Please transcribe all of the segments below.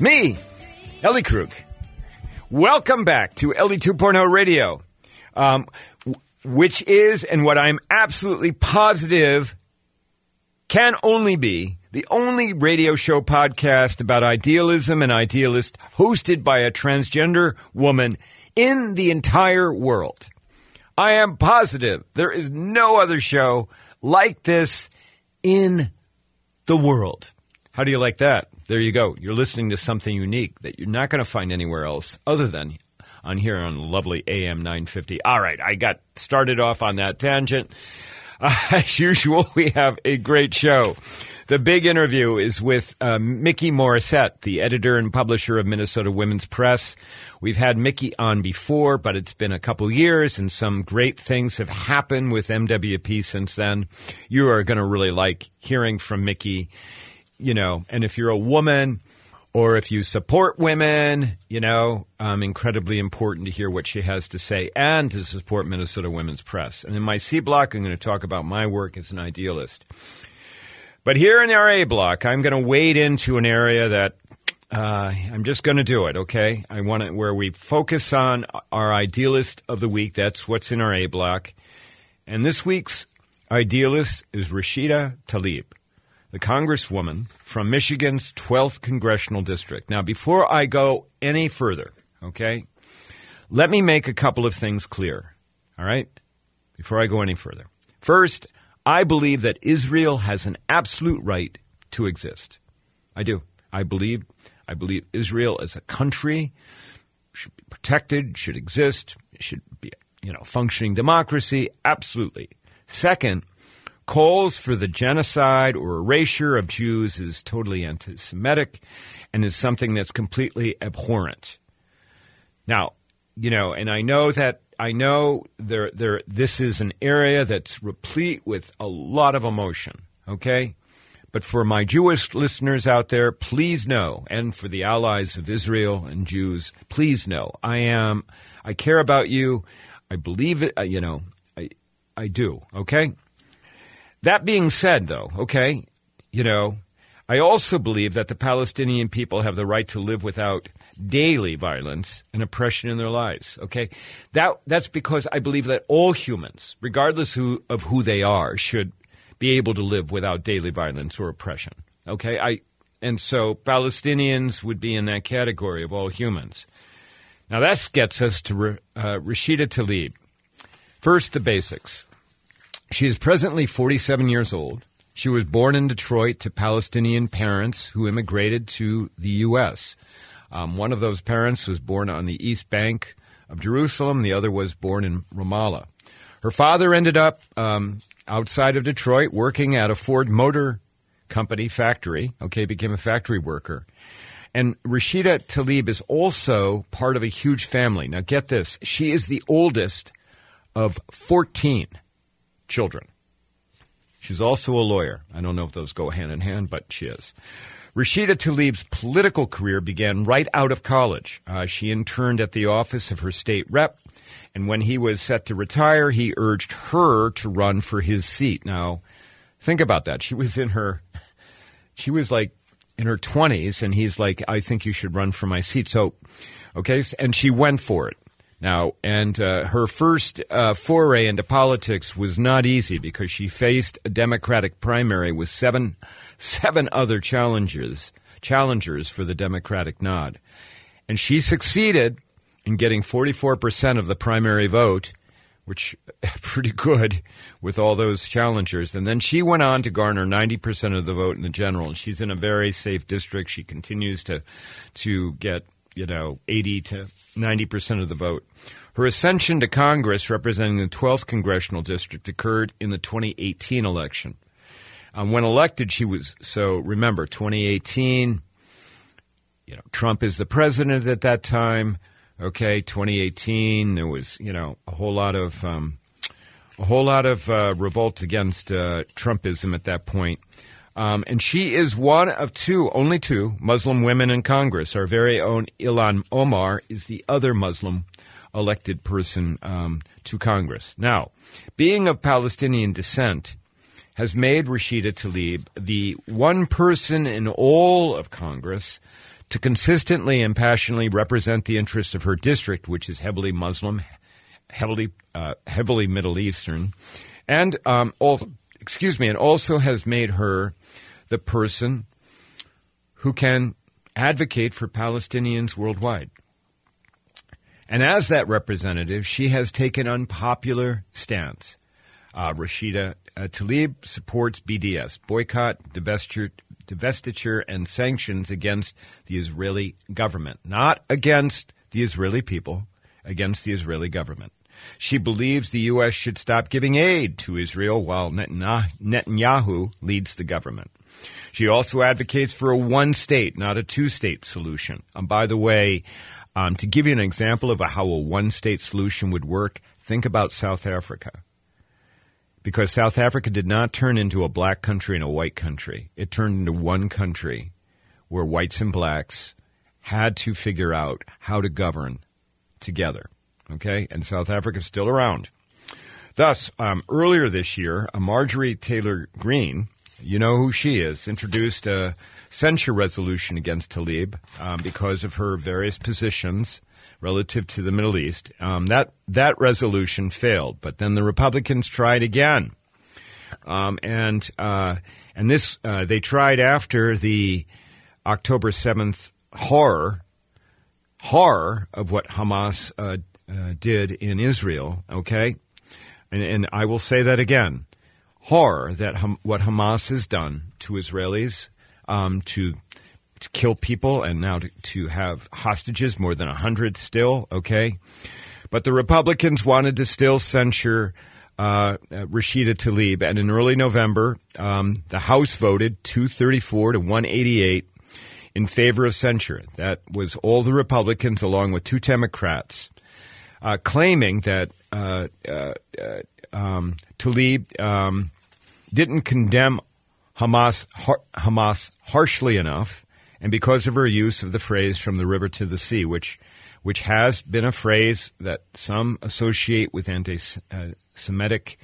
Me, Ellie Krug. Welcome back to Ellie 2.0 Radio, um, which is, and what I'm absolutely positive can only be the only radio show podcast about idealism and idealist hosted by a transgender woman in the entire world. I am positive there is no other show like this in the world. How do you like that? There you go. You're listening to something unique that you're not going to find anywhere else other than on here on lovely AM 950. All right, I got started off on that tangent. Uh, as usual, we have a great show. The big interview is with uh, Mikki Morrissette, the editor and publisher of Minnesota Women's Press. We've had Mikki on before, but it's been a couple years, and some great things have happened with MWP since then. You are going to really like hearing from Mickey, you know, and if you're a woman or if you support women, you know, um, incredibly important to hear what she has to say and to support Minnesota Women's Press. And in my C block, I'm going to talk about my work as an idealist. But here in our A block, I'm going to wade into an area that uh, I'm just going to do it. Okay, I want it where we focus on our idealist of the week. That's what's in our A block. And this week's idealist is Rashida Tlaib, the congresswoman from Michigan's 12th congressional district. Now, before I go any further, okay, let me make a couple of things clear. All right, before I go any further. First, I believe that Israel has an absolute right to exist. I do. I believe I believe Israel as a country should be protected, should exist, should be you know functioning democracy. Absolutely. Second, calls for the genocide or erasure of Jews is totally anti-Semitic and is something that's completely abhorrent. Now, you know, and I know that I know there there this is an area that's replete with a lot of emotion, okay? But for my Jewish listeners out there, please know, and for the allies of Israel and Jews, please know, I am I care about you. I believe it, uh, you know, I I do, okay? That being said though, okay, you know, I also believe that the Palestinian people have the right to live without daily violence and oppression in their lives. Okay, that that's because I believe that all humans, regardless who, of who they are, should be able to live without daily violence or oppression. Okay, I and so Palestinians would be in that category of all humans. Now that gets us to uh, Rashida Tlaib. First, the basics. She is presently 47 years old. She was born in Detroit to Palestinian parents who immigrated to the U.S. Um, one of those parents was born on the East Bank of Jerusalem, the other was born in Ramallah. Her father ended up um, outside of Detroit working at a Ford Motor Company factory, okay, became a factory worker. And Rashida Tlaib is also part of a huge family. Now, get this she is the oldest of 14 children. She's also a lawyer. I don't know if those go hand in hand, but she is. Rashida Tlaib's political career began right out of college. Uh, she interned at the office of her state rep, and when he was set to retire, he urged her to run for his seat. Now, think about that. She was in her, she was like in her 20s, and he's like, I think you should run for my seat. So, okay, and she went for it. Now, and uh, her first uh, foray into politics was not easy because she faced a Democratic primary with seven seven other challengers challengers for the Democratic nod, and she succeeded in getting 44% of the primary vote, which pretty good with all those challengers. And then she went on to garner 90% of the vote in the general, and she's in a very safe district. She continues to to get you know 80 to 90% of the vote. Her ascension to Congress, representing the 12th congressional district, occurred in the 2018 election. Um, when elected, she was so. Remember, 2018. You know, Trump is the president at that time. Okay, 2018. There was you know a whole lot of um, a whole lot of uh, revolt against uh, Trumpism at that point. Um, and she is one of two, only two Muslim women in Congress. Our very own Ilhan Omar is the other Muslim elected person um, to Congress. Now, being of Palestinian descent has made Rashida Tlaib the one person in all of Congress to consistently and passionately represent the interests of her district, which is heavily Muslim, heavily uh, heavily Middle Eastern, and um, also, excuse me, and also has made her the person who can advocate for Palestinians worldwide. And as that representative, she has taken unpopular stance. Uh, Rashida uh, Tlaib supports BDS, boycott, divestiture, divestiture, and sanctions against the Israeli government, not against the Israeli people, against the Israeli government. She believes the U.S. should stop giving aid to Israel while Netanyahu leads the government. She also advocates for a one state, not a two state solution. And by the way, um, to give you an example of how a one state solution would work, think about South Africa. Because South Africa did not turn into a black country and a white country, it turned into one country where whites and blacks had to figure out how to govern together. Okay? And South Africa is still around. Thus, um, earlier this year, Marjorie Taylor Greene, you know who she is, introduced a censure resolution against Tlaib um, because of her various positions relative to the Middle East. Um, that that resolution failed, but then the Republicans tried again, um, and uh, and this uh, they tried after the October seventh horror horror of what Hamas uh, uh did in Israel. Okay, and, and I will say that again horror that Ham- what Hamas has done to Israelis, um, to to kill people, and now to, to have hostages, more than hundred still. Okay, but the Republicans wanted to still censure. Uh, Rashida Tlaib, and in early November, um, the House voted 234 to 188 in favor of censure. That was all the Republicans, along with two Democrats, uh, claiming that uh, uh, uh um, Tlaib um, didn't condemn Hamas, Hamas harshly enough, and because of her use of the phrase "from the river to the sea," which which has been a phrase that some associate with anti-Semitic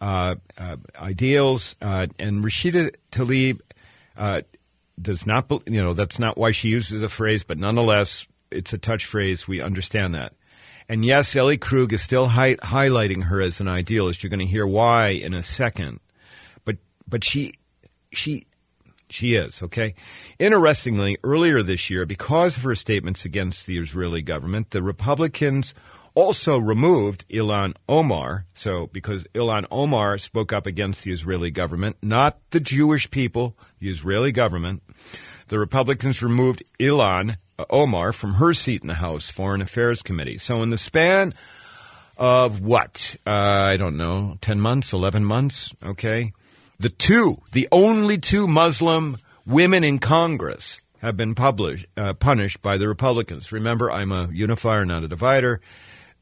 uh, uh, ideals, uh, and Rashida uh, does not, you know, that's not why she uses the phrase, but nonetheless, it's a touch phrase. We understand that. And yes, Ellie Krug is still hi- highlighting her as an idealist. You're going to hear why in a second but but she she she is, okay? Interestingly, earlier this year, because of her statements against the Israeli government, the Republicans also removed Ilhan Omar. So, because Ilhan Omar spoke up against the Israeli government, not the Jewish people, the Israeli government, the Republicans removed Ilhan Omar from her seat in the House Foreign Affairs Committee. So, in the span of what? Uh, I don't know, 10 months, 11 months, okay? The two, the only two Muslim women in Congress have been published, uh, punished by the Republicans. Remember, I'm a unifier, not a divider.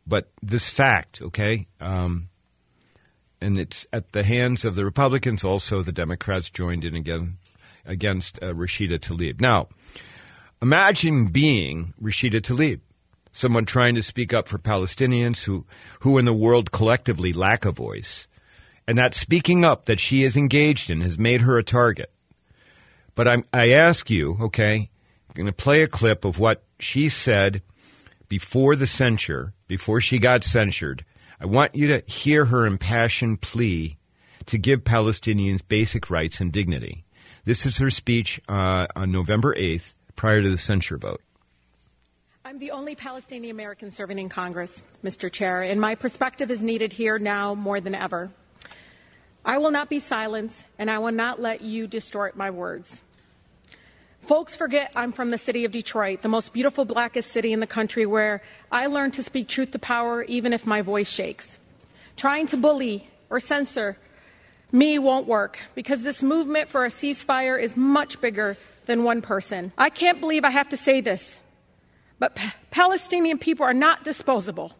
But this fact, okay, um, and it's at the hands of the Republicans. Also, the Democrats joined in again against uh, Rashida Tlaib. Now, imagine being Rashida Tlaib, someone trying to speak up for Palestinians who, who in the world collectively lack a voice and that speaking up that she is engaged in has made her a target. But I'm, I ask you, okay, I'm going to play a clip of what she said before the censure, before she got censured. I want you to hear her impassioned plea to give Palestinians basic rights and dignity. This is her speech uh, on November 8th, prior to the censure vote. I'm the only Palestinian American serving in Congress, Mr. Chair, and my perspective is needed here now more than ever. I will not be silenced, and I will not let you distort my words. Folks forget I'm from the city of Detroit, the most beautiful, blackest city in the country, where I learned to speak truth to power even if my voice shakes. Trying to bully or censor me won't work because this movement for a ceasefire is much bigger than one person. I can't believe I have to say this, but Palestinian people are not disposable.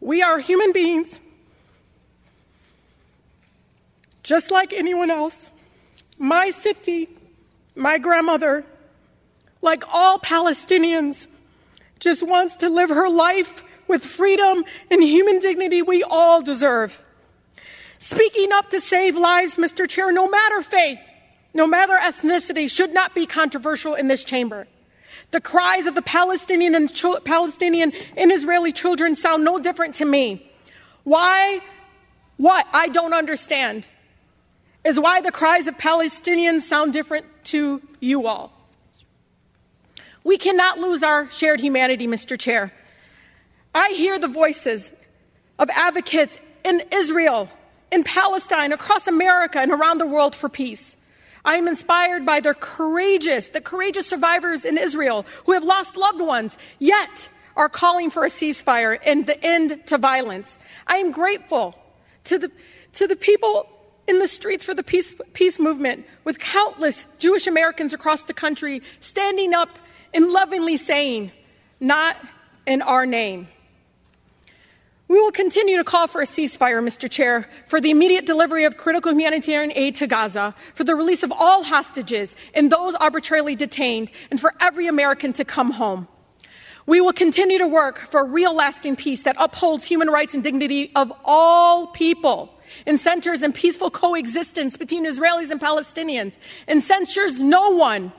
We are human beings, just like anyone else. My city, my grandmother, like all Palestinians, just wants to live her life with freedom and human dignity we all deserve. Speaking up to save lives, Mr. Chair, no matter faith, no matter ethnicity, should not be controversial in this chamber. The cries of the Palestinian and, Palestinian and Israeli children sound no different to me. Why? What I don't understand is why the cries of Palestinians sound different to you all. We cannot lose our shared humanity, Mr. Chair. I hear the voices of advocates in Israel, in Palestine, across America, and around the world for peace. I am inspired by their courageous, the courageous survivors in Israel who have lost loved ones, yet are calling for a ceasefire and the end to violence. I am grateful to the, to the people in the streets for the peace, peace movement with countless Jewish Americans across the country standing up and lovingly saying, not in our name. We will continue to call for a ceasefire, Mr. Chair, for the immediate delivery of critical humanitarian aid to Gaza, for the release of all hostages and those arbitrarily detained, and for every American to come home. We will continue to work for a real lasting peace that upholds human rights and dignity of all people and centers in peaceful coexistence between Israelis and Palestinians and censures no one,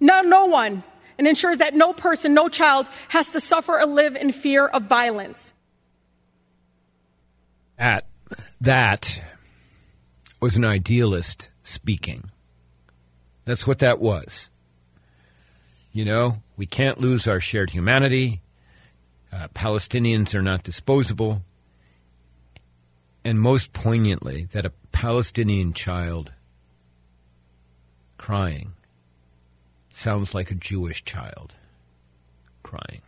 no, no one, and ensures that no person, no child has to suffer or live in fear of violence. That, that was an idealist speaking. That's what that was. You know, we can't lose our shared humanity. Uh, Palestinians are not disposable. And most poignantly, that a Palestinian child crying sounds like a Jewish child crying.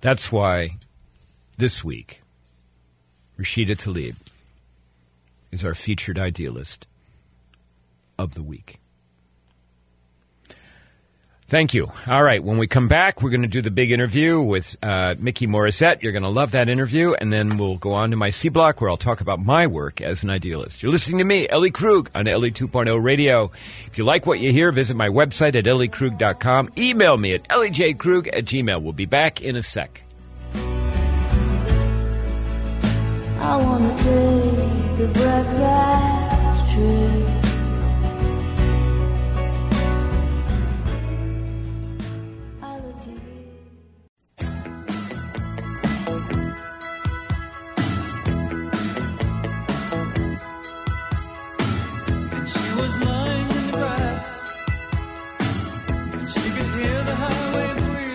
That's why this week, Rashida Tlaib is our featured idealist of the week. Thank you. All right. When we come back, we're going to do the big interview with uh, Mikki Morrissette. You're going to love that interview. And then we'll go on to my C block where I'll talk about my work as an idealist. You're listening to me, Ellie Krug, on Ellie 2.0 Radio. If you like what you hear, visit my website at elliekrug.com. Email me at elliejkrug at gmail. We'll be back in a sec. I want to take the breath that's true.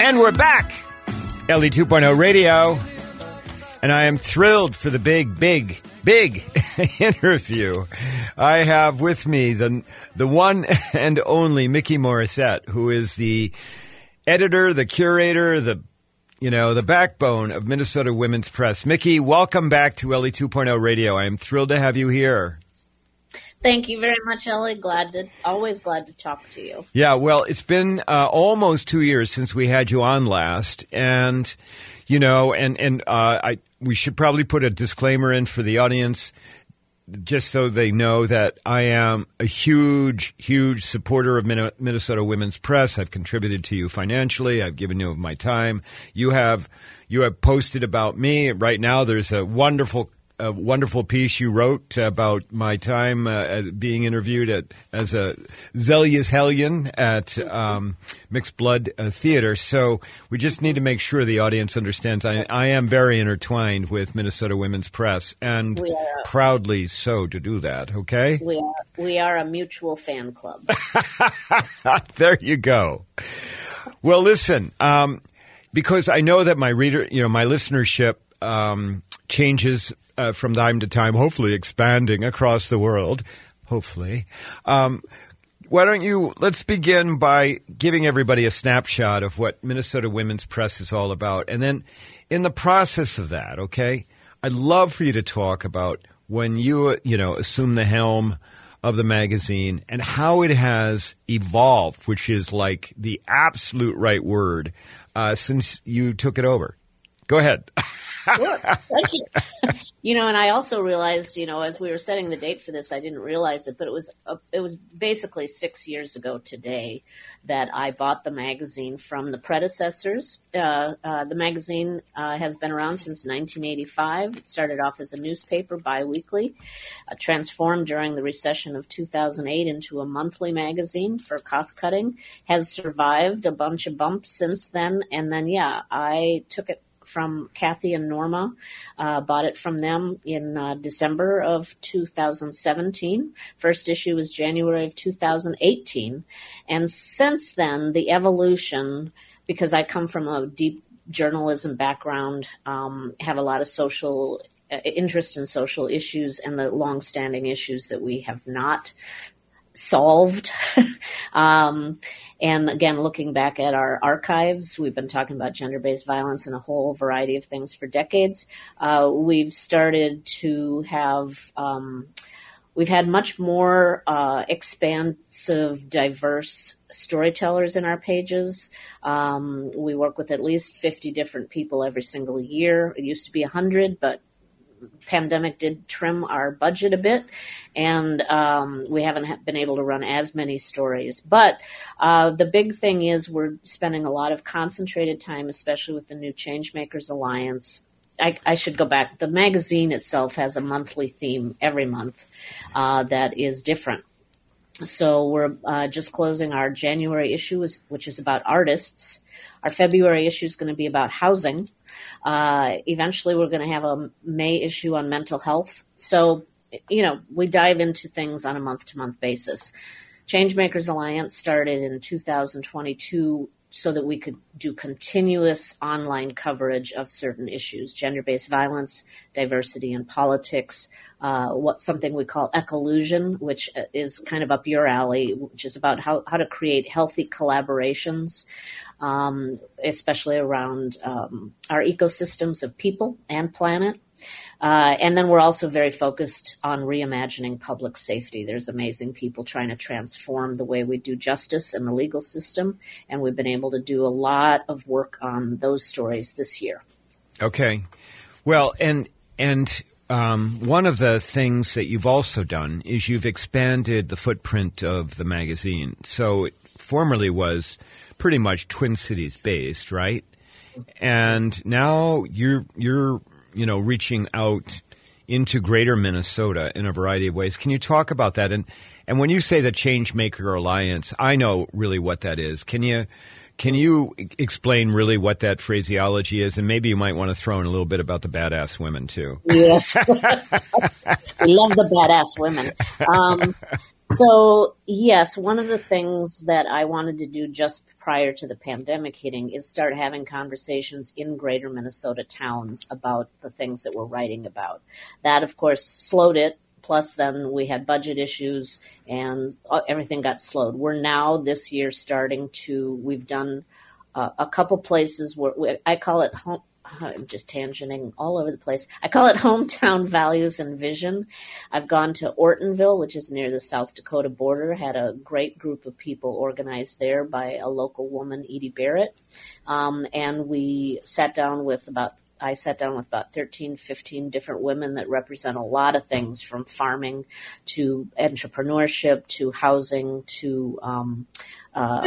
And we're back. Ellie 2.0 Radio. And I am thrilled for the big, big, big interview. I have with me the, the one and only Mikki Morrissette, who is the editor, the curator, the you know, the backbone of Minnesota Women's Press. Mickey, welcome back to Ellie 2.0 Radio. I am thrilled to have you here. Thank you very much, Ellie. Glad to always glad to talk to you. Yeah, well, it's been uh, almost two years since we had you on last, and you know, and and uh, I we should probably put a disclaimer in for the audience. Just so they know that I am a huge, huge supporter of Minnesota Women's Press. I've contributed to you financially. I've given you of my time. You have, you have posted about me. Right now, there's a wonderful a wonderful piece you wrote about my time uh, being interviewed at as a Zealous Hellion at um, Mixed Blood uh, Theater. So we just need to make sure the audience understands I, I am very intertwined with Minnesota Women's Press and proudly so to do that. Okay, we are we are a mutual fan club. there you go. Well, listen, um, because I know that my reader, you know, my listenership. Um, changes uh, from time to time, hopefully expanding across the world. Hopefully. Um, why don't you let's begin by giving everybody a snapshot of what Minnesota Women's Press is all about. And then in the process of that, okay, I'd love for you to talk about when you, you know, assume the helm of the magazine and how it has evolved, which is like the absolute right word, uh, since you took it over. Go ahead. You. you know, and I also realized, you know, as we were setting the date for this, I didn't realize it, but it was it was basically six years ago today that I bought the magazine from the predecessors. Uh, uh, the magazine uh, has been around since 1985. It started off as a newspaper biweekly, uh, transformed during the recession of 2008 into a monthly magazine for cost cutting. Has survived a bunch of bumps since then, and then yeah, I took it from Kathy and Norma. Uh, bought it from them in uh, December of 2017. First issue was January of 2018. And since then, the evolution, because I come from a deep journalism background, um, have a lot of social uh, interest in social issues and the long-standing issues that we have not solved. um, and again, looking back at our archives, we've been talking about gender based violence and a whole variety of things for decades. Uh, we've started to have. Um, we've had much more uh, expansive, diverse storytellers in our pages. Um, we work with at least 50 different people every single year. It used to be 100, but pandemic did trim our budget a bit, and um, we haven't been able to run as many stories. But uh, the big thing is we're spending a lot of concentrated time, especially with the new Changemakers Alliance. I, I should go back. The magazine itself has a monthly theme every month uh, that is different. So we're uh, just closing our January issue, which is about artists. Our February issue is going to be about housing. Uh, eventually, we're going to have a May issue on mental health. So, you know, we dive into things on a month to month basis. Changemakers Alliance started in 2022 so that we could do continuous online coverage of certain issues gender based violence, diversity in politics, uh, something we call ecolusion, which is kind of up your alley, which is about how, how to create healthy collaborations um, especially around um, our ecosystems of people and planet. Uh, and then we're also very focused on reimagining public safety. There's amazing people trying to transform the way we do justice and the legal system, and we've been able to do a lot of work on those stories this year. Okay, well, and and um, one of the things that you've also done is you've expanded the footprint of the magazine. So it formerly was pretty much Twin Cities based, right? And now you're you're you know reaching out into greater Minnesota in a variety of ways. Can you talk about that? And and when you say the Changemaker Alliance, I know really what that is. Can you can you explain really what that phraseology is? And maybe you might want to throw in a little bit about the badass women too. Yes, we love the badass women. Um, so, yes, one of the things that I wanted to do just prior to the pandemic hitting is start having conversations in greater Minnesota towns about the things that we're writing about. That, of course, slowed it. Plus, then we had budget issues and uh, everything got slowed. We're now this year starting to, we've done uh, a couple places where we, I call it home, I'm just tangenting all over the place. I call it hometown values and vision. I've gone to Ortonville, which is near the South Dakota border, had a great group of people organized there by a local woman, Edie Barrett. Um, and we sat down with about I sat down with about 13, 15 different women that represent a lot of things from farming to entrepreneurship to housing to um, uh,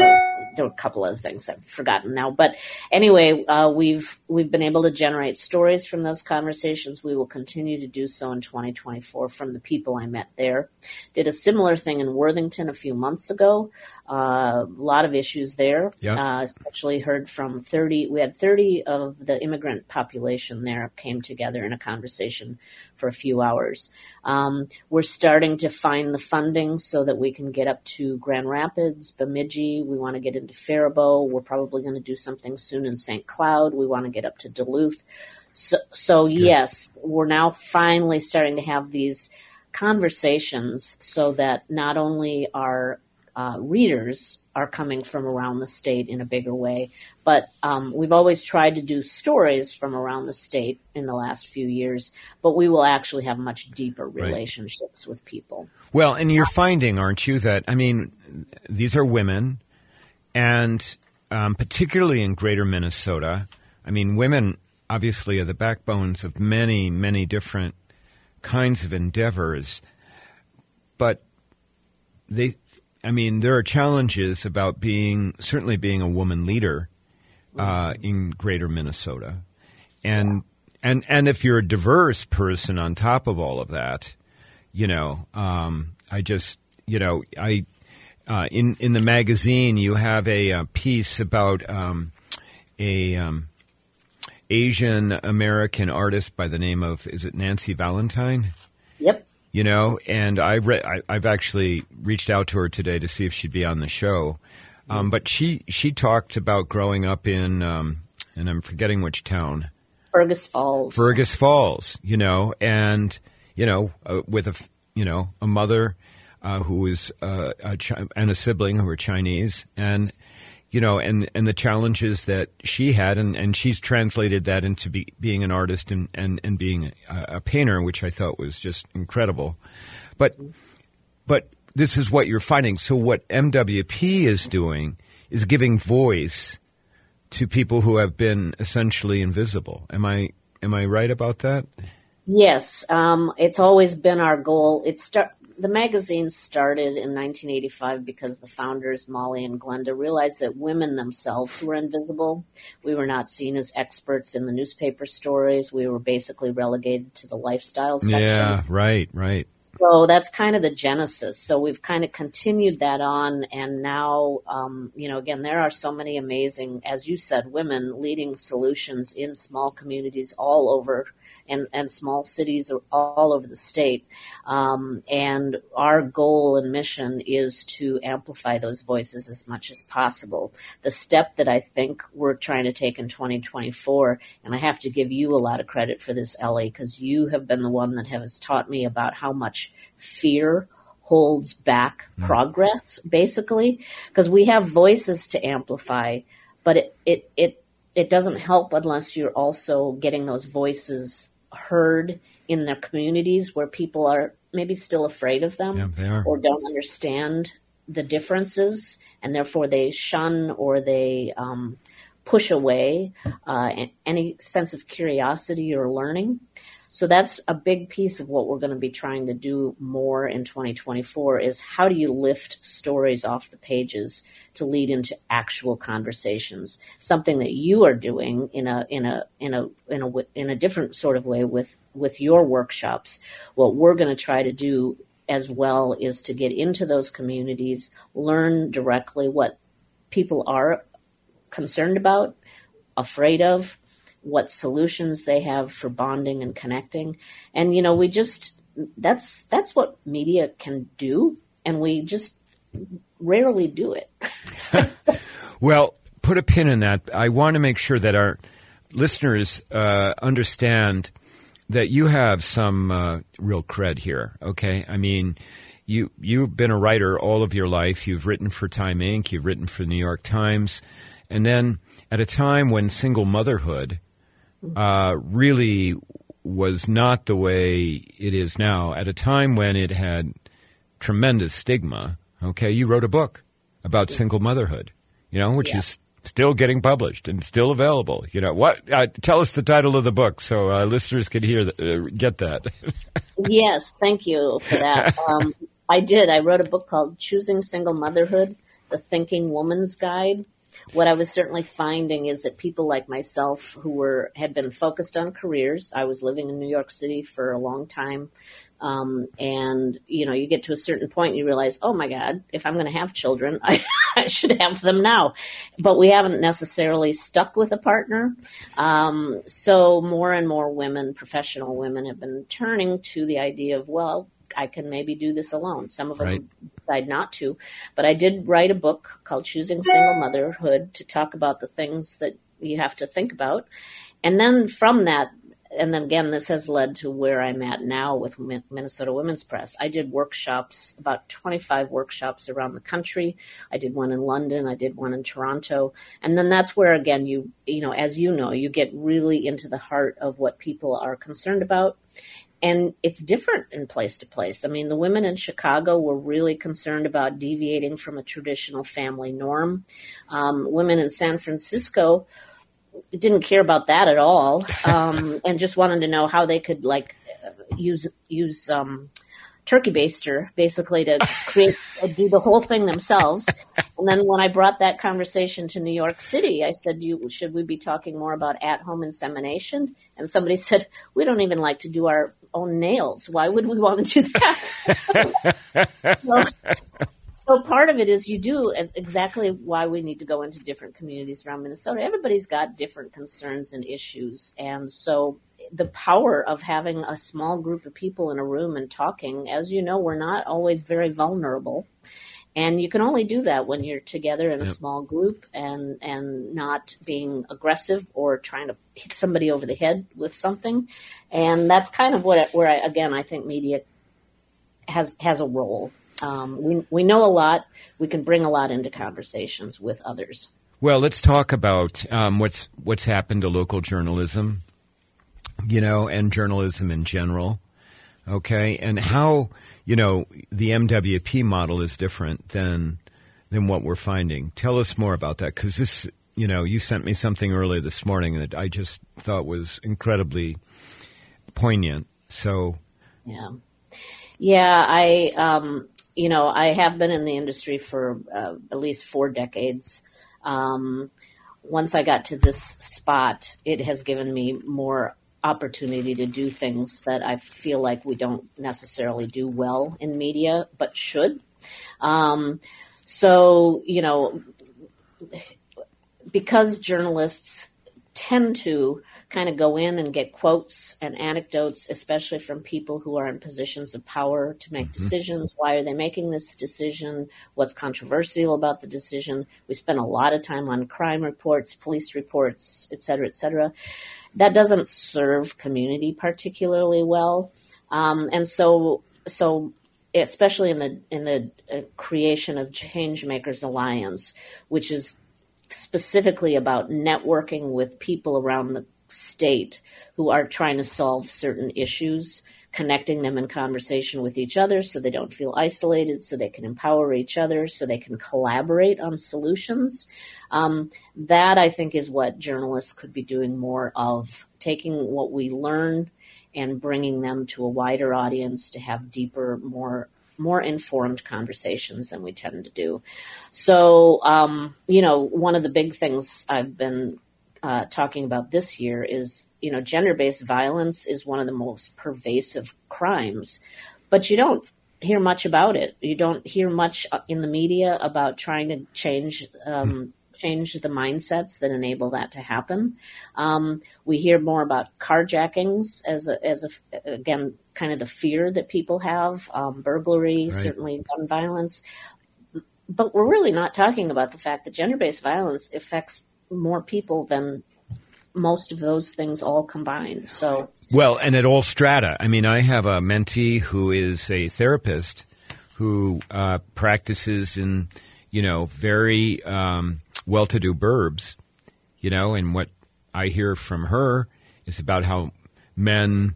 there were a couple other things I've forgotten now, but anyway, uh, we've we've been able to generate stories from those conversations. We will continue to do so in 2024 from the people I met there. Did a similar thing in Worthington a few months ago. Uh, a lot of issues there. Yeah. Uh, especially heard from 30. We had 30 of the immigrant population there came together in a conversation for a few hours. Um, we're starting to find the funding so that we can get up to Grand Rapids, Bemidji. We want to get into Faribault. We're probably going to do something soon in St. Cloud. We want to get up to Duluth. So, so yes, we're now finally starting to have these conversations so that not only our uh, readers are coming from around the state in a bigger way. But um, we've always tried to do stories from around the state in the last few years, but we will actually have much deeper relationships right. with people. Well, and you're finding, aren't you, that, I mean, these are women, and um, particularly in greater Minnesota, I mean, women obviously are the backbones of many, many different kinds of endeavors. But they, I mean, there are challenges about being, certainly being a woman leader uh, in greater Minnesota. And, and, and if you're a diverse person on top of all of that, you know, um, I just, you know, I, uh, in, in the magazine, you have a, a piece about um, a, um, Asian American artist by the name of is it Nancy Valentine? You know, and I, re- I have actually reached out to her today to see if she'd be on the show. Um, but she she talked about growing up in um, and I'm forgetting which town. Fergus Falls. Fergus Falls, you know, and you know, uh, with a you know a mother uh, who was uh, a chi- and a sibling who were Chinese, and you know, and and the challenges that she had, and, and she's translated that into be, being an artist and and, and being a, a, painter, which I thought was just incredible. But but this is what you're finding. So what MWP is doing is giving voice to people who have been essentially invisible. Am I am I right about that? Yes, um, it's always been our goal. It start the magazine started in 1985 because the founders, Molly and Glenda, realized that women themselves were invisible. We were not seen as experts in the newspaper stories. We were basically relegated to the lifestyle section. Yeah, right, right. So that's kind of the genesis. So we've kind of continued that on, and now, um, you know, again, there are so many amazing, as you said, women leading solutions in small communities all over and, and small cities all over the state. Um, and our goal and mission is to amplify those voices as much as possible. The step that I think we're trying to take in 2024, and I have to give you a lot of credit for this, Ellie, because you have been the one that has taught me about how much fear holds back mm. progress, basically, because we have voices to amplify, but it, it, it it doesn't help unless you're also getting those voices heard in their communities where people are maybe still afraid of them yeah, or don't understand the differences and therefore they shun or they um, push away uh, any sense of curiosity or learning. So that's a big piece of what we're going to be trying to do more in 2024 is how do you lift stories off the pages to lead into actual conversations? Something that you are doing in a in a in a in a in a different sort of way with with your workshops. What we're going to try to do as well is to get into those communities, learn directly what people are concerned about, afraid of, what solutions they have for bonding and connecting. And you know, we just that's that's what media can do and we just rarely do it. well, put a pin in that. I want to make sure that our listeners uh, understand that you have some uh, real cred here. Okay, I mean, you you've been a writer all of your life. You've written for Time Inc. You've written for the New York Times, and then at a time when single motherhood uh, really was not the way it is now. At a time when it had tremendous stigma, okay, you wrote a book about single motherhood, you know, which yeah. is still getting published and still available. You know what? Uh, tell us the title of the book so uh, listeners can hear uh, get that. yes, thank you for that. Um, I did. I wrote a book called "Choosing Single Motherhood: The Thinking Woman's Guide." What I was certainly finding is that people like myself who were had been focused on careers. I was living in New York City for a long time. Um, and you know, you get to a certain point, and you realize, oh my God, if I'm going to have children, I, I, should have them now. But we haven't necessarily stuck with a partner. Um, so more and more women, professional women, have been turning to the idea of, well, I can maybe do this alone. Some of them right. Decide not to, but I did write a book called Choosing Single Motherhood to talk about the things that you have to think about. And then from that, and then again, this has led to where I'm at now with Minnesota Women's Press. I did workshops, about 25 workshops around the country. I did one in London. I did one in Toronto. And then that's where, again, you, you know, as you know, you get really into the heart of what people are concerned about and it's different in place to place. I mean, the women in Chicago were really concerned about deviating from a traditional family norm. Um, women in San Francisco didn't care about that at all, um, and just wanted to know how they could like use use um, turkey baster basically to create do the whole thing themselves. And then when I brought that conversation to New York City, I said, you, "Should we be talking more about at home insemination?" And somebody said, "We don't even like to do our own nails. Why would we want to do that?" so, so part of it is you do exactly why we need to go into different communities around Minnesota. Everybody's got different concerns and issues, and so the power of having a small group of people in a room and talking, as you know, we're not always very vulnerable. And you can only do that when you're together in a yep. small group and, and not being aggressive or trying to hit somebody over the head with something. And that's kind of what, where I, again, I think media has, has a role um, we we know a lot. We can bring a lot into conversations with others. Well, let's talk about um, what's what's happened to local journalism, you know, and journalism in general. Okay, and how you know the MWP model is different than than what we're finding. Tell us more about that because this, you know, you sent me something earlier this morning that I just thought was incredibly poignant. So, yeah, yeah, I um, you know, I have been in the industry for uh, at least four decades. Um, once I got to this spot, it has given me more opportunity to do things that I feel like we don't necessarily do well in media, but should. Um, so, you know, because journalists tend to kind of go in and get quotes and anecdotes, especially from people who are in positions of power to make mm-hmm. decisions. Why are they making this decision? What's controversial about the decision? We spend a lot of time on crime reports, police reports, et cetera, et cetera. That doesn't serve community particularly well. Um, and so, so especially in the in the uh, creation of Changemakers Alliance, which is specifically about networking with people around the state who are trying to solve certain issues, connecting them in conversation with each other so they don't feel isolated, so they can empower each other, so they can collaborate on solutions. Um, that I think is what journalists could be doing more of, taking what we learn and bringing them to a wider audience to have deeper, more more informed conversations than we tend to do. So, um, you know, one of the big things I've been uh, talking about this year is you know gender based violence is one of the most pervasive crimes, but you don't hear much about it. You don't hear much uh, in the media about trying to change. Um, change the mindsets that enable that to happen. Um, we hear more about carjackings as a, as a, again, kind of the fear that people have, um, burglary, right. certainly gun violence. But we're really not talking about the fact that gender based violence affects more people than most of those things all combined. So well, and at all strata. I mean, I have a mentee who is a therapist who uh, practices in you know very um, well-to-do burbs. You know, and what I hear from her is about how men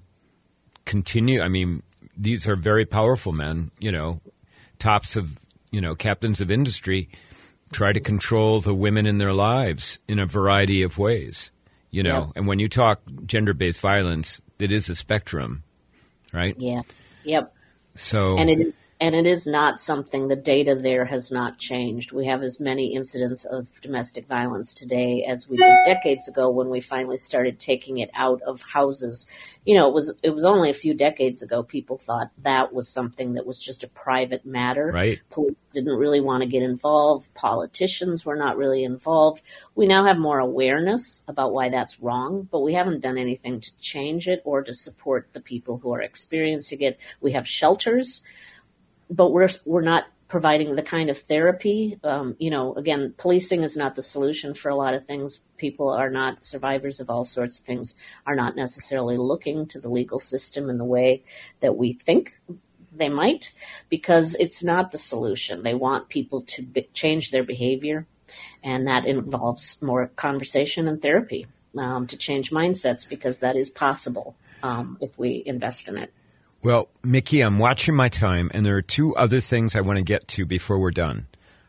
continue. I mean, these are very powerful men. You know, tops of you know captains of industry try to control the women in their lives in a variety of ways. You know, yep. and when you talk gender based violence, it is a spectrum, right? Yeah. Yep. So and it is and it is not something the data there has not changed. We have as many incidents of domestic violence today as we did decades ago when we finally started taking it out of houses. You know, it was it was only a few decades ago people thought that was something that was just a private matter. Right. Police didn't really want to get involved. Politicians were not really involved. We now have more awareness about why that's wrong, but we haven't done anything to change it or to support the people who are experiencing it. We have shelters but we're we're not providing the kind of therapy. Um, you know, again, policing is not the solution for a lot of things. People are not survivors of all sorts of things, are not necessarily looking to the legal system in the way that we think they might, because it's not the solution. They want people to be- change their behavior, and that involves more conversation and therapy um, to change mindsets, because that is possible um, if we invest in it. Well, Mikki, I'm watching my time, and there are two other things I want to get to before we're done.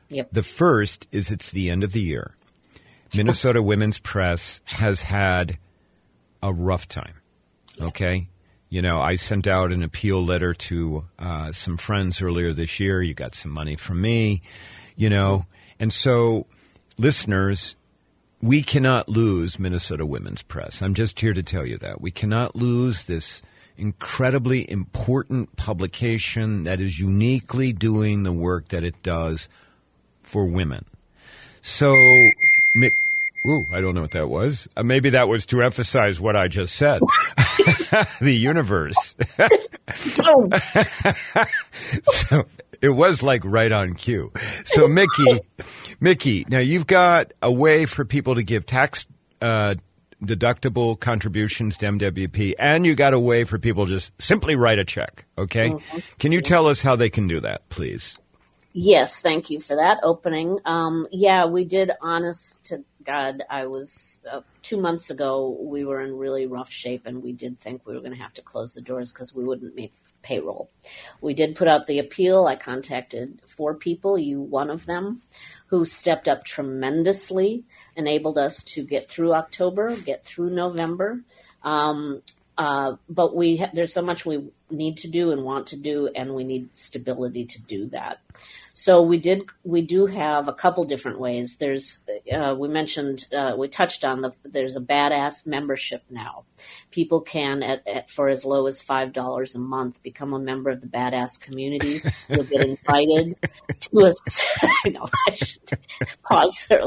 Yep. The first is it's the end of the year. Minnesota Women's Press has had a rough time. Okay. You know, I sent out an appeal letter to uh, some friends earlier this year. You got some money from me, you know. And so, listeners, we cannot lose Minnesota Women's Press. I'm just here to tell you that. We cannot lose this incredibly important publication that is uniquely doing the work that it does for women. So, ooh, I don't know what that was. Uh, maybe that was to emphasize what I just said. the universe. so it was like right on cue. So Mikki, Mikki, now you've got a way for people to give tax uh, deductible contributions to MWP, and you got a way for people to just simply write a check. Okay, mm-hmm. can you tell us how they can do that, please? Yes, thank you for that opening. Um, yeah, we did. Honest to God, I was uh, two months ago. We were in really rough shape, and we did think we were going to have to close the doors because we wouldn't make payroll. We did put out the appeal. I contacted four people. You, one of them, who stepped up tremendously, enabled us to get through October, get through November. Um, uh, but we ha- there's so much we need to do and want to do, and we need stability to do that. So we did. We do have a couple different ways. There's uh, we mentioned uh, we touched on the there's a badass membership now. People can at, at for as low as five dollars a month become a member of the badass community. You'll get invited to a. no, I should pause there.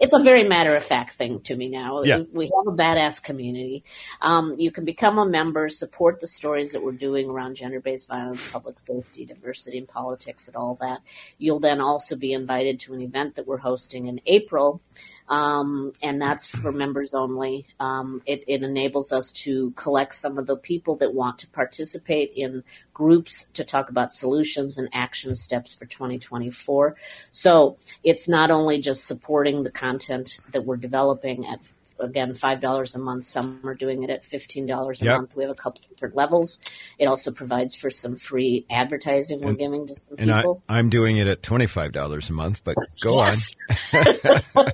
It's a very matter of fact thing to me now. Yeah. We have a badass community. Um, you can become a member, support the stories that we're doing around gender based violence, public safety, diversity, and politics politics and all that. You'll then also be invited to an event that we're hosting in April, um, and that's for members only. Um, it, it enables us to collect some of the people that want to participate in groups to talk about solutions and action steps for 2024. So it's not only just supporting the content that we're developing at again five dollars a month. Some are doing it at fifteen dollars a yep. month. We have a couple different levels. It also provides for some free advertising we're and, giving to some and people. I, am doing it at twenty five dollars a month, but go yes. on.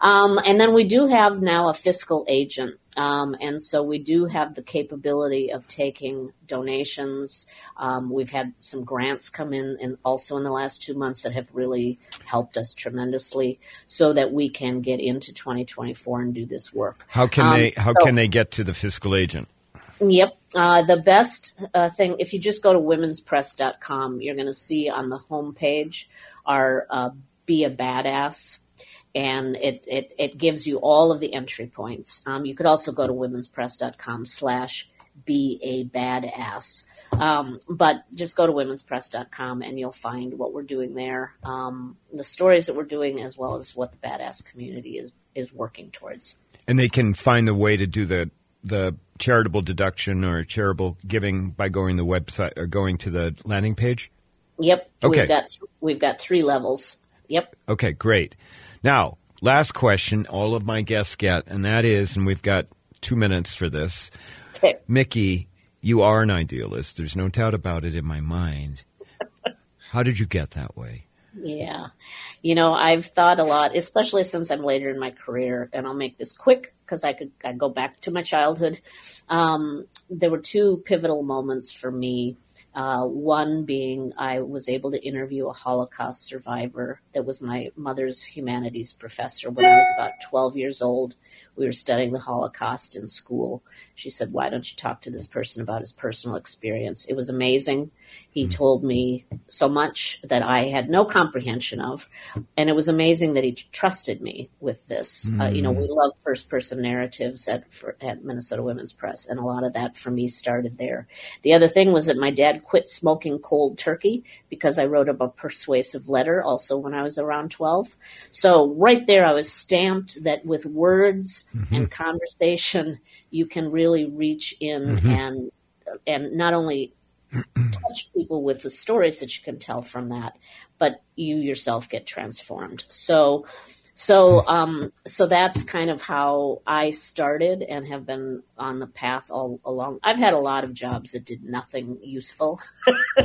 um, and then we do have now a fiscal agent um, and so we do have the capability of taking donations. Um, we've had some grants come in, and also in the last two months that have really helped us tremendously, so that we can get into 2024 and do this work. How can um, they? How so, can they get to the fiscal agent? Yep. Uh, the best uh, thing, if you just go to womenspress.com, you're going to see on the homepage our uh, Be a Badass and it, it, it gives you all of the entry points. Um, you could also go to womenspress.com slash be a badass. Um, but just go to womenspress.com and you'll find what we're doing there, um, the stories that we're doing, as well as what the badass community is is working towards. And they can find the way to do the the charitable deduction or charitable giving by going the website or going to the landing page. Yep. Okay. We've got we've got three levels. Yep. Okay. Great. Now, last question all of my guests get, and that is, and we've got two minutes for this. Okay. Mikki, you are an idealist. There's no doubt about it in my mind. How did you get that way? Yeah. You know, I've thought a lot, especially since I'm later in my career, and I'll make this quick because I could I go back to my childhood. Um, there were two pivotal moments for me uh, one being I was able to interview a Holocaust survivor that was my mother's humanities professor when I was about 12 years old we were studying the Holocaust in school. She said, Why don't you talk to this person about his personal experience? It was amazing. He mm-hmm. told me so much that I had no comprehension of. And it was amazing that he trusted me with this. Mm-hmm. Uh, you know, we hmm. love first person narratives at, for, at Minnesota Women's Press. And a lot of that for me started there. The other thing was that my dad quit smoking cold turkey because I wrote him a persuasive letter also when I was around 12. So right there, I was stamped that with words mm-hmm. and conversation, you can really reach in mm-hmm. and and not only touch people with the stories that you can tell from that, but you yourself get transformed. So So, um, so that's kind of how I started and have been on the path all along. I've had a lot of jobs that did nothing useful.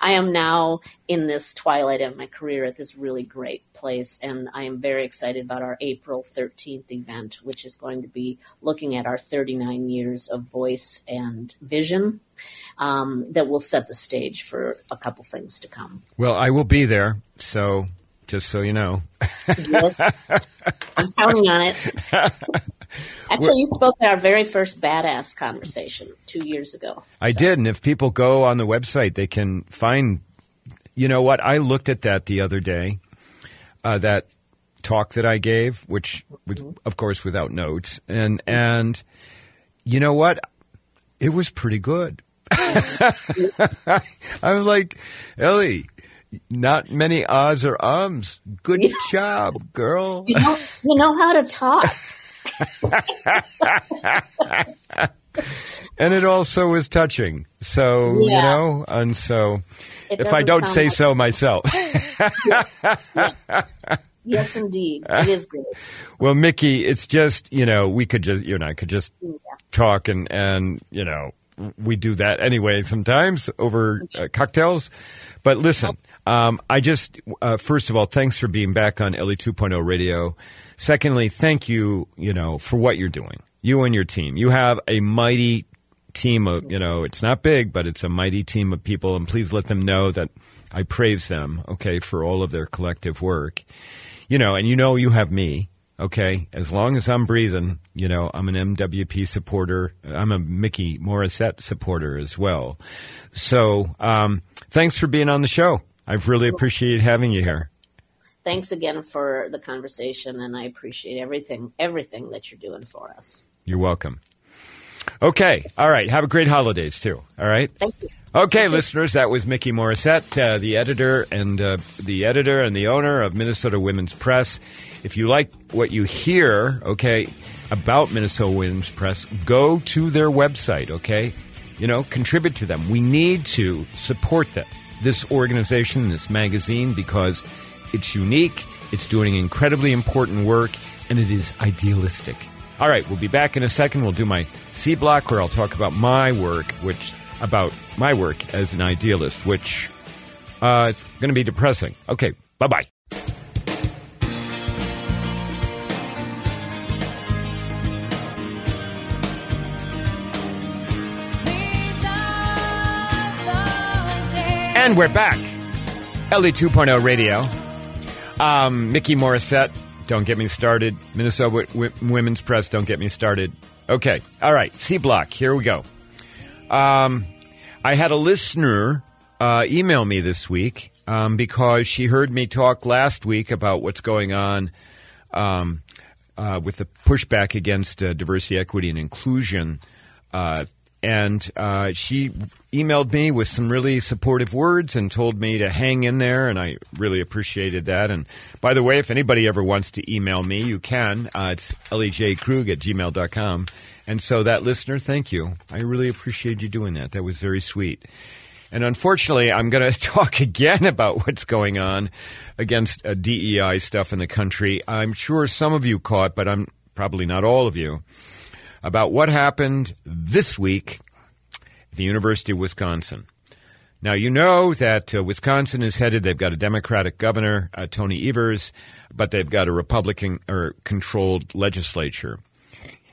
I am now in this twilight of my career at this really great place, and I am very excited about our April 13th event, which is going to be looking at our 39 years of voice and vision. Um, that will set the stage for a couple things to come. Well, I will be there, so just so you know. yes, I'm counting on it. Actually, you spoke at our very first badass conversation two years ago. I so. did, and if people go on the website, they can find. You know what? I looked at that the other day. Uh, that talk that I gave, which was, mm-hmm. of course, without notes, and and you know what? It was pretty good. I was like, Ellie, not many odds or ums. Good yes. job, girl. You know, you know how to talk. and it also is touching. So, yeah. you know, and so if I don't say like so myself. yes. yes, indeed. It is great. Well, Mikki, it's just, you know, we could just, you and I could just yeah. talk and, and, you know, we do that anyway sometimes over uh, cocktails. But listen, um, I just, uh, first of all, thanks for being back on Ellie 2.0 radio. Secondly, thank you, you know, for what you're doing. You and your team. You have a mighty team of, you know, it's not big, but it's a mighty team of people. And please let them know that I praise them, okay, for all of their collective work. You know, and you know you have me, okay? As long as I'm breathing, you know, I'm an MWP supporter. I'm a Mikki Morrissette supporter as well. So, um, thanks for being on the show. I've really appreciated having you here. Thanks again for the conversation, and I appreciate everything everything that you're doing for us. You're welcome. Okay, all right. Have a great holidays too. All right. Thank you. Okay, Thank listeners, that was Mikki Morrissette, uh, the editor and uh, the editor and the owner of Minnesota Women's Press. If you like what you hear, okay, about Minnesota Women's Press, go to their website. Okay, you know, contribute to them. We need to support them this organization, this magazine, because it's unique, it's doing incredibly important work, and it is idealistic. All right, we'll be back in a second. We'll do my C block where I'll talk about my work, which about my work as an idealist, which uh, it's going to be depressing. Okay, bye bye. And we're back. Ellie 2.0 Radio. Um, Mikki Morrissette, don't get me started. Minnesota w- Women's Press, don't get me started. Okay, all right, C Block, here we go. Um, I had a listener uh, email me this week um, because she heard me talk last week about what's going on um, uh, with the pushback against uh, diversity, equity, and inclusion. And uh, she emailed me with some really supportive words and told me to hang in there, and I really appreciated that. And by the way, if anybody ever wants to email me, you can. Uh, it's lejkrug at gmail.com. And so that listener, thank you. I really appreciate you doing that. That was very sweet. And unfortunately, I'm going to talk again about what's going on against uh, DEI stuff in the country. I'm sure some of you caught, but I'm probably not all of you, about what happened this week at the University of Wisconsin. Now, you know that uh, Wisconsin is headed, they've got a Democratic governor, uh, Tony Evers, but they've got a Republican or controlled legislature.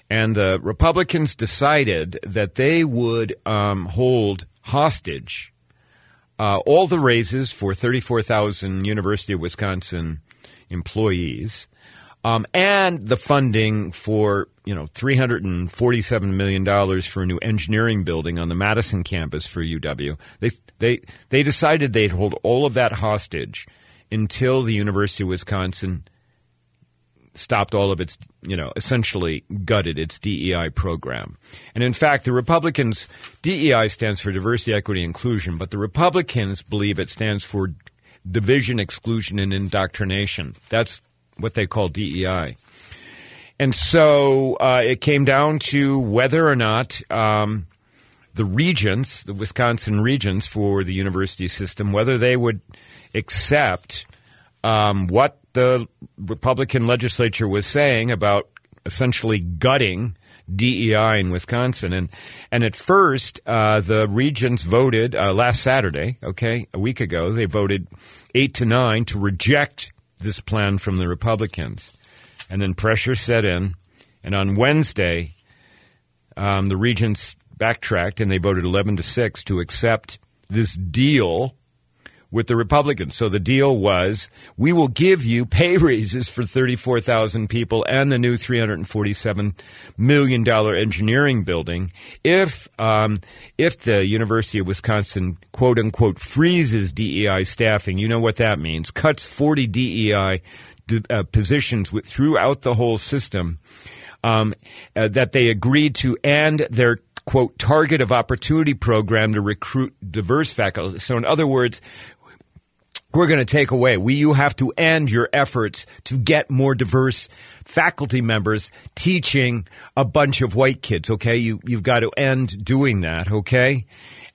And the Republicans decided that they would um, hold hostage uh, all the raises for 34,000 University of Wisconsin employees um, and the funding for you know three hundred and forty seven million dollars for a new engineering building on the Madison campus for UW. They they they decided they'd hold all of that hostage until the University of Wisconsin stopped all of its you know essentially gutted its DEI program. And in fact, the Republicans DEI stands for diversity, equity, inclusion, but the Republicans believe it stands for division, exclusion, and indoctrination. That's what they call DEI. And so uh, it came down to whether or not um, the regents, the Wisconsin regents for the university system, whether they would accept um, what the Republican legislature was saying about essentially gutting DEI in Wisconsin. And and at first, uh, the regents voted uh, last Saturday. Okay, a week ago, they voted eight to nine to reject this plan from the Republicans, and then pressure set in. And on Wednesday, um, the regents backtracked and they voted eleven to six to accept this deal with the Republicans. So the deal was we will give you pay raises for 34,000 people and the new $347 million engineering building if, um, if the University of Wisconsin quote unquote freezes DEI staffing. You know what that means. Cuts 40 DEI uh, positions with, throughout the whole system. Um, uh, that they agreed to and their quote target of opportunity program to recruit diverse faculty. So in other words, we're going to take away. We, you have to end your efforts to get more diverse faculty members teaching a bunch of white kids. Okay. You, you've got to end doing that. Okay.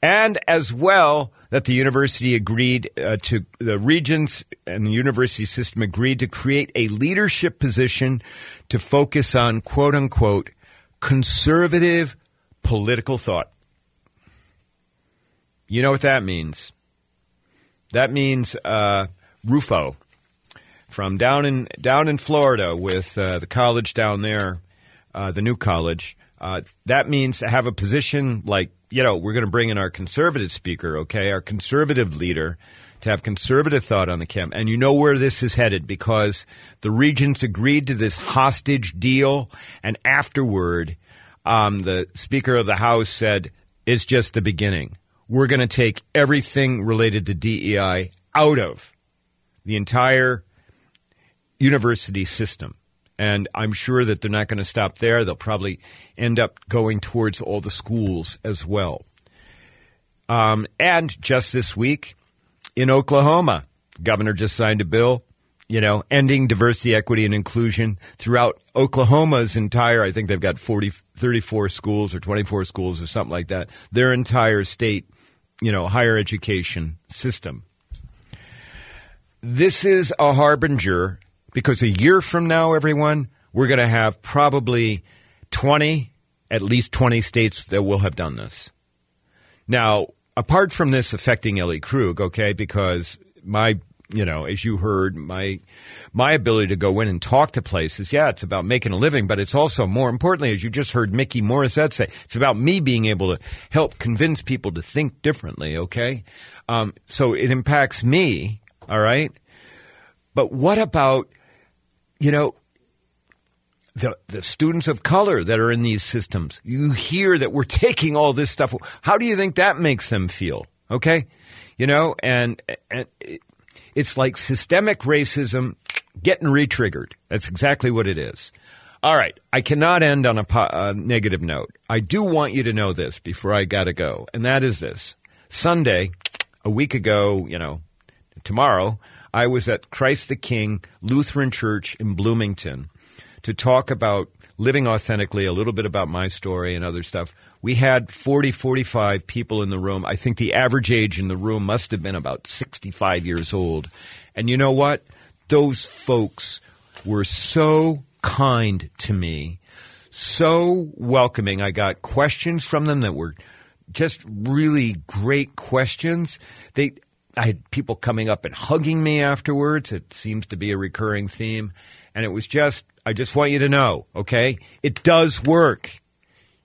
And as well, that the university agreed uh, to the regents and the university system agreed to create a leadership position to focus on quote unquote conservative political thought. You know what that means? That means uh, Rufo from down in down in Florida with uh, the college down there, uh, the new college. Uh, that means to have a position like you know we're going to bring in our conservative speaker, okay, our conservative leader to have conservative thought on the camp. And you know where this is headed because the regents agreed to this hostage deal, and afterward, um, the Speaker of the House said it's just the beginning we're going to take everything related to DEI out of the entire university system. And I'm sure that they're not going to stop there. They'll probably end up going towards all the schools as well. Um, and just this week in Oklahoma, governor just signed a bill, you know, ending diversity, equity, and inclusion throughout Oklahoma's entire, I think they've got 40, 34 schools or 24 schools or something like that. Their entire state you know, higher education system. This is a harbinger because a year from now, everyone, we're going to have probably 20, at least 20 states that will have done this. Now, apart from this affecting Ellie Krug, okay, because my you know, as you heard, my my ability to go in and talk to places, yeah, it's about making a living, but it's also more importantly, as you just heard Mikki Morrissette say, it's about me being able to help convince people to think differently. Okay, um, so it impacts me. All right, but what about you know the the students of color that are in these systems? You hear that we're taking all this stuff. How do you think that makes them feel? Okay, you know, and and it's like systemic racism getting retriggered. That's exactly what it is. All right. I cannot end on a, po- a negative note. I do want you to know this before I got to go, and that is this. Sunday, a week ago, you know, tomorrow, I was at Christ the King Lutheran Church in Bloomington to talk about living authentically, a little bit about my story and other stuff. We had 40, 45 people in the room. I think the average age in the room must have been about 65 years old. And you know what? Those folks were so kind to me, so welcoming. I got questions from them that were just really great questions. They, I had people coming up and hugging me afterwards. It seems to be a recurring theme. And it was just, I just want you to know, okay? It does work.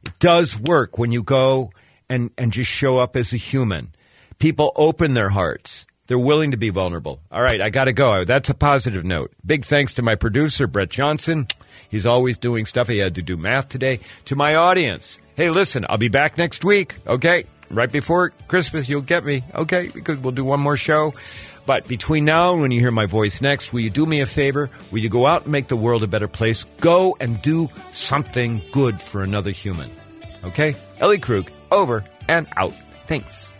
It does work when you go and, and just show up as a human. People open their hearts. They're willing to be vulnerable. All right, I got to go. That's a positive note. Big thanks to my producer, Brett Johnson. He's always doing stuff. He had to do math today. To my audience, hey, listen, I'll be back next week, okay? Right before Christmas, you'll get me, okay? Because we'll do one more show. But between now and when you hear my voice next, will you do me a favor? Will you go out and make the world a better place? Go and do something good for another human. Okay? Ellie Krug, over and out. Thanks.